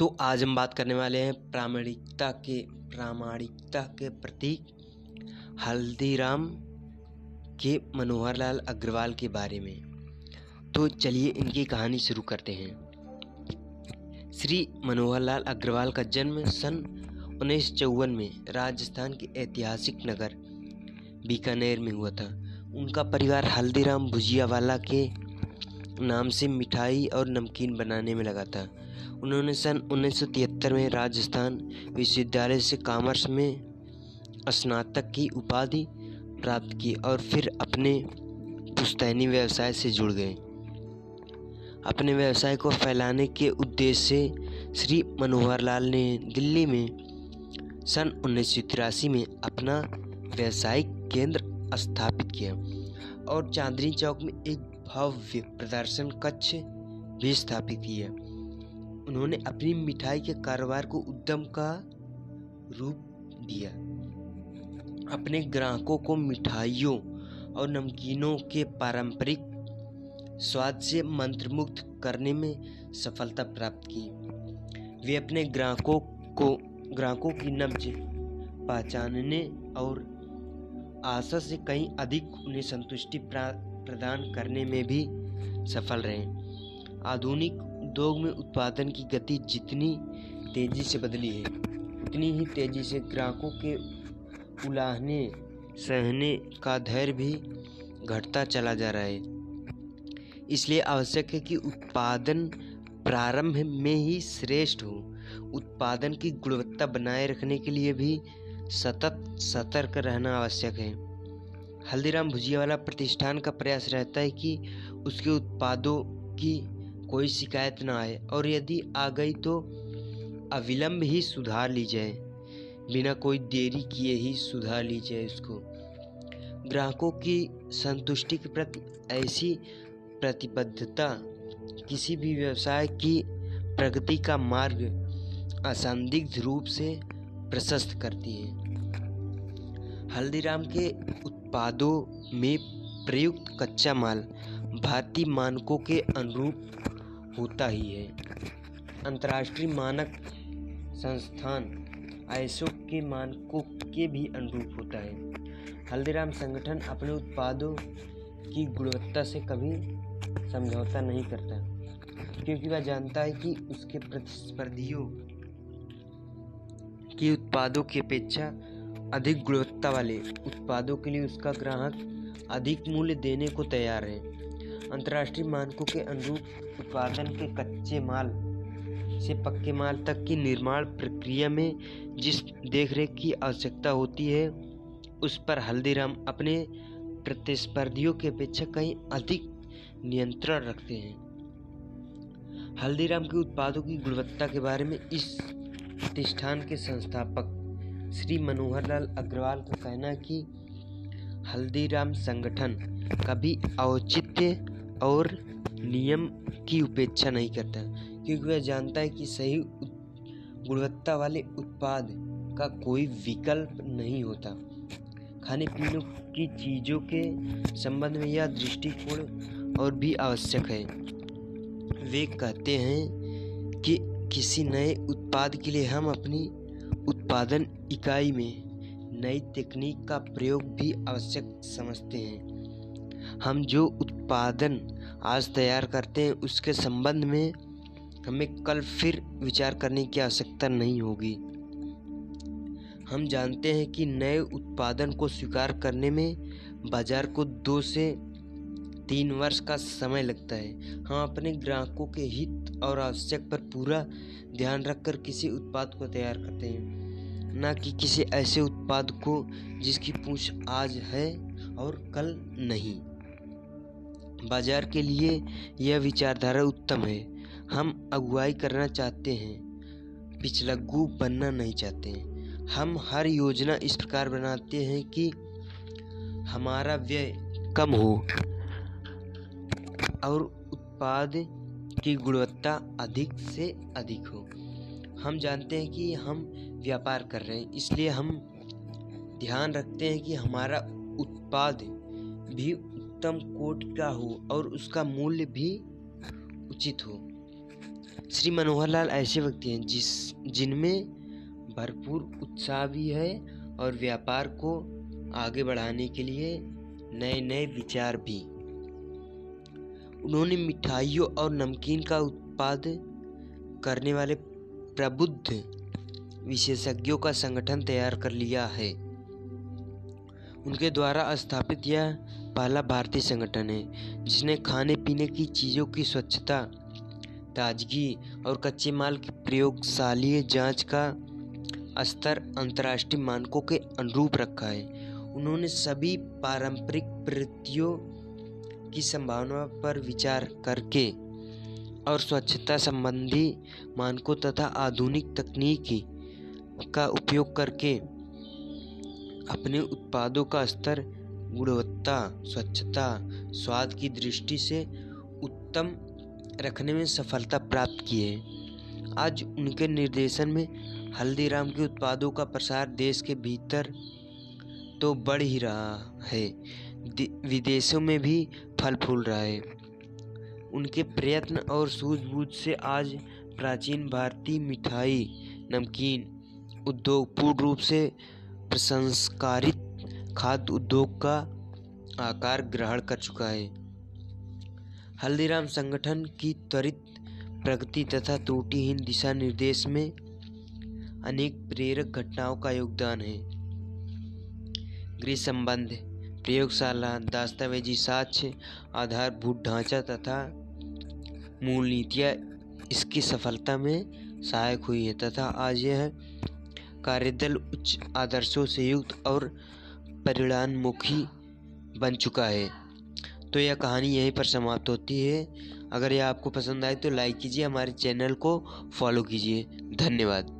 तो आज हम बात करने वाले हैं प्रामाणिकता के प्रामाणिकता के प्रतीक हल्दीराम के मनोहर लाल अग्रवाल के बारे में। तो चलिए इनकी कहानी शुरू करते हैं। श्री मनोहर लाल अग्रवाल का जन्म सन उन्नीस सौ चौवन में राजस्थान के ऐतिहासिक नगर बीकानेर में हुआ था। उनका परिवार हल्दीराम भुजियावाला के नाम से मिठाई और नमकीन बनाने में लगा था। उन्होंने सन उन्नीस सौ तिहत्तर में राजस्थान विश्वविद्यालय से कॉमर्स में स्नातक की उपाधि प्राप्त की और फिर अपने पुस्तैनी व्यवसाय से जुड़ गए। अपने व्यवसाय को फैलाने के उद्देश्य से श्री मनोहर लाल ने दिल्ली में सन उन्नीस सौ तिरासी में अपना व्यवसायिक केंद्र स्थापित किया और चांदनी चौक में एक भव्य प्रदर्शन कक्ष भी स्थापित किया। उन्होंने अपनी मिठाई के कारोबार को उद्यम का रूप दिया। अपने ग्राहकों को मिठाइयों और नमकीनों के पारंपरिक स्वाद से मंत्रमुग्ध करने में सफलता प्राप्त की। वे अपने ग्राहकों को, ग्राहकों की नब्ज पहचानने और आशा से कहीं अधिक उन्हें संतुष्टि प्रदान करने में भी सफल रहे। आधुनिक उद्योग में उत्पादन की गति जितनी तेज़ी से बदली है, उतनी ही तेज़ी से ग्राहकों के उलाहने, सहने का धैर्य भी घटता चला जा रहा है। इसलिए आवश्यक है कि उत्पादन प्रारंभ में ही श्रेष्ठ हो। उत्पादन की गुणवत्ता बनाए रखने के लिए भी सतत सतर्क रहना आवश्यक है। हल्दीराम भुजियावाला प्रतिष्ठान का प्रयास रहता है कि उसके उत्पादों की कोई शिकायत ना आए और यदि आ गई तो अविलंब ही सुधार ली जाए बिना कोई देरी किए ही सुधार ली जाए उसको। ग्राहकों की संतुष्टि के प्रति ऐसी प्रतिबद्धता किसी भी व्यवसाय की प्रगति का मार्ग असंदिग्ध रूप से प्रशस्त करती है। हल्दीराम के उत्पादों में प्रयुक्त कच्चा माल भारतीय मानकों के अनुरूप होता ही है। अंतर्राष्ट्रीय मानक संस्थान आईएसओ के मानकों के भी अनुरूप होता है। हल्दीराम संगठन अपने उत्पादों की गुणवत्ता से कभी समझौता नहीं करता, क्योंकि वह जानता है कि उसके प्रतिस्पर्धियों के उत्पादों की अपेक्षा अधिक गुणवत्ता वाले उत्पादों के लिए उसका ग्राहक अधिक मूल्य देने को तैयार है। अंतर्राष्ट्रीय मानकों के अनुरूप उत्पादन के कच्चे माल से पक्के माल तक की निर्माण प्रक्रिया में जिस देखरेख की आवश्यकता होती है, उस पर हल्दीराम अपने प्रतिस्पर्धियों की अपेक्षा कहीं अधिक नियंत्रण रखते हैं। हल्दीराम के उत्पादों की गुणवत्ता के बारे में इस प्रतिष्ठान के संस्थापक श्री मनोहर लाल अग्रवाल का कहना है कि हल्दीराम संगठन कभी औचित्य और नियम की उपेक्षा नहीं करता, क्योंकि वह जानता है कि सही गुणवत्ता वाले उत्पाद का कोई विकल्प नहीं होता। खाने पीने की चीज़ों के संबंध में यह दृष्टिकोण और भी आवश्यक है। वे कहते हैं कि किसी नए उत्पाद के लिए हम अपनी उत्पादन इकाई में नई तकनीक का प्रयोग भी आवश्यक समझते हैं। हम जो उत्पादन आज तैयार करते हैं, उसके संबंध में हमें कल फिर विचार करने की आवश्यकता नहीं होगी। हम जानते हैं कि नए उत्पादन को स्वीकार करने में बाज़ार को दो से तीन वर्ष का समय लगता है। हम अपने ग्राहकों के हित और आवश्यक पर पूरा ध्यान रखकर किसी उत्पाद को तैयार करते हैं, न कि किसी ऐसे उत्पाद को जिसकी पूछ आज है और कल नहीं। बाज़ार के लिए यह विचारधारा उत्तम है। हम अगुवाई करना चाहते हैं। पिछलग्गू बनना नहीं चाहते हैं। हम हर योजना इस प्रकार बनाते हैं कि हमारा व्यय कम हो और उत्पाद की गुणवत्ता अधिक से अधिक हो। हम जानते हैं कि हम व्यापार कर रहे हैं, इसलिए हम ध्यान रखते हैं कि हमारा उत्पाद भी उत्तम कोट का हो और उसका मूल्य भी उचित हो। श्री मनोहर लाल ऐसे व्यक्ति हैं जिस, जिनमें भरपूर उत्साह भी है और व्यापार को आगे बढ़ाने के लिए नए नए विचार भी। उन्होंने मिठाइयों और नमकीन का उत्पाद करने वाले प्रबुद्ध विशेषज्ञों का संगठन तैयार कर लिया है। उनके द्वारा स्थापित यह पहला भारतीय संगठन है, जिसने खाने पीने की चीज़ों की स्वच्छता, ताजगी और कच्चे माल की प्रयोगशालीय जाँच का स्तर अंतर्राष्ट्रीय मानकों के अनुरूप रखा है। उन्होंने सभी पारंपरिक प्रवृत्तियों की संभावना पर विचार करके और स्वच्छता संबंधी मानकों तथा आधुनिक तकनीकी का उपयोग करके अपने उत्पादों का स्तर गुणवत्ता, स्वच्छता, स्वाद की दृष्टि से उत्तम रखने में सफलता प्राप्त की है। आज उनके निर्देशन में हल्दीराम के उत्पादों का प्रसार देश के भीतर तो बढ़ ही रहा है। विदेशों में भी फल फूल रहा है। उनके प्रयत्न और सूझबूझ से आज प्राचीन भारतीय मिठाई, नमकीन उद्योग पूर्ण रूप से प्रसंस्कारित खाद्य उद्योग का आकार ग्रहण कर चुका है। हल्दीराम संगठन की त्वरित प्रगति तथा त्रुटिहीन दिशा निर्देश में अनेक प्रेरक घटनाओं का योगदान है। गृह संबंध, प्रयोगशाला, दस्तावेजी साक्ष्य, आधारभूत ढांचा तथा मूल नीतियाँ इसकी सफलता में सहायक हुई है तथा आज यह कार्यदल उच्च आदर्शों से युक्त और परिणाममुखी बन चुका है। तो यह कहानी यहीं पर समाप्त होती है। अगर यह आपको पसंद आए तो लाइक कीजिए, हमारे चैनल को फॉलो कीजिए। धन्यवाद।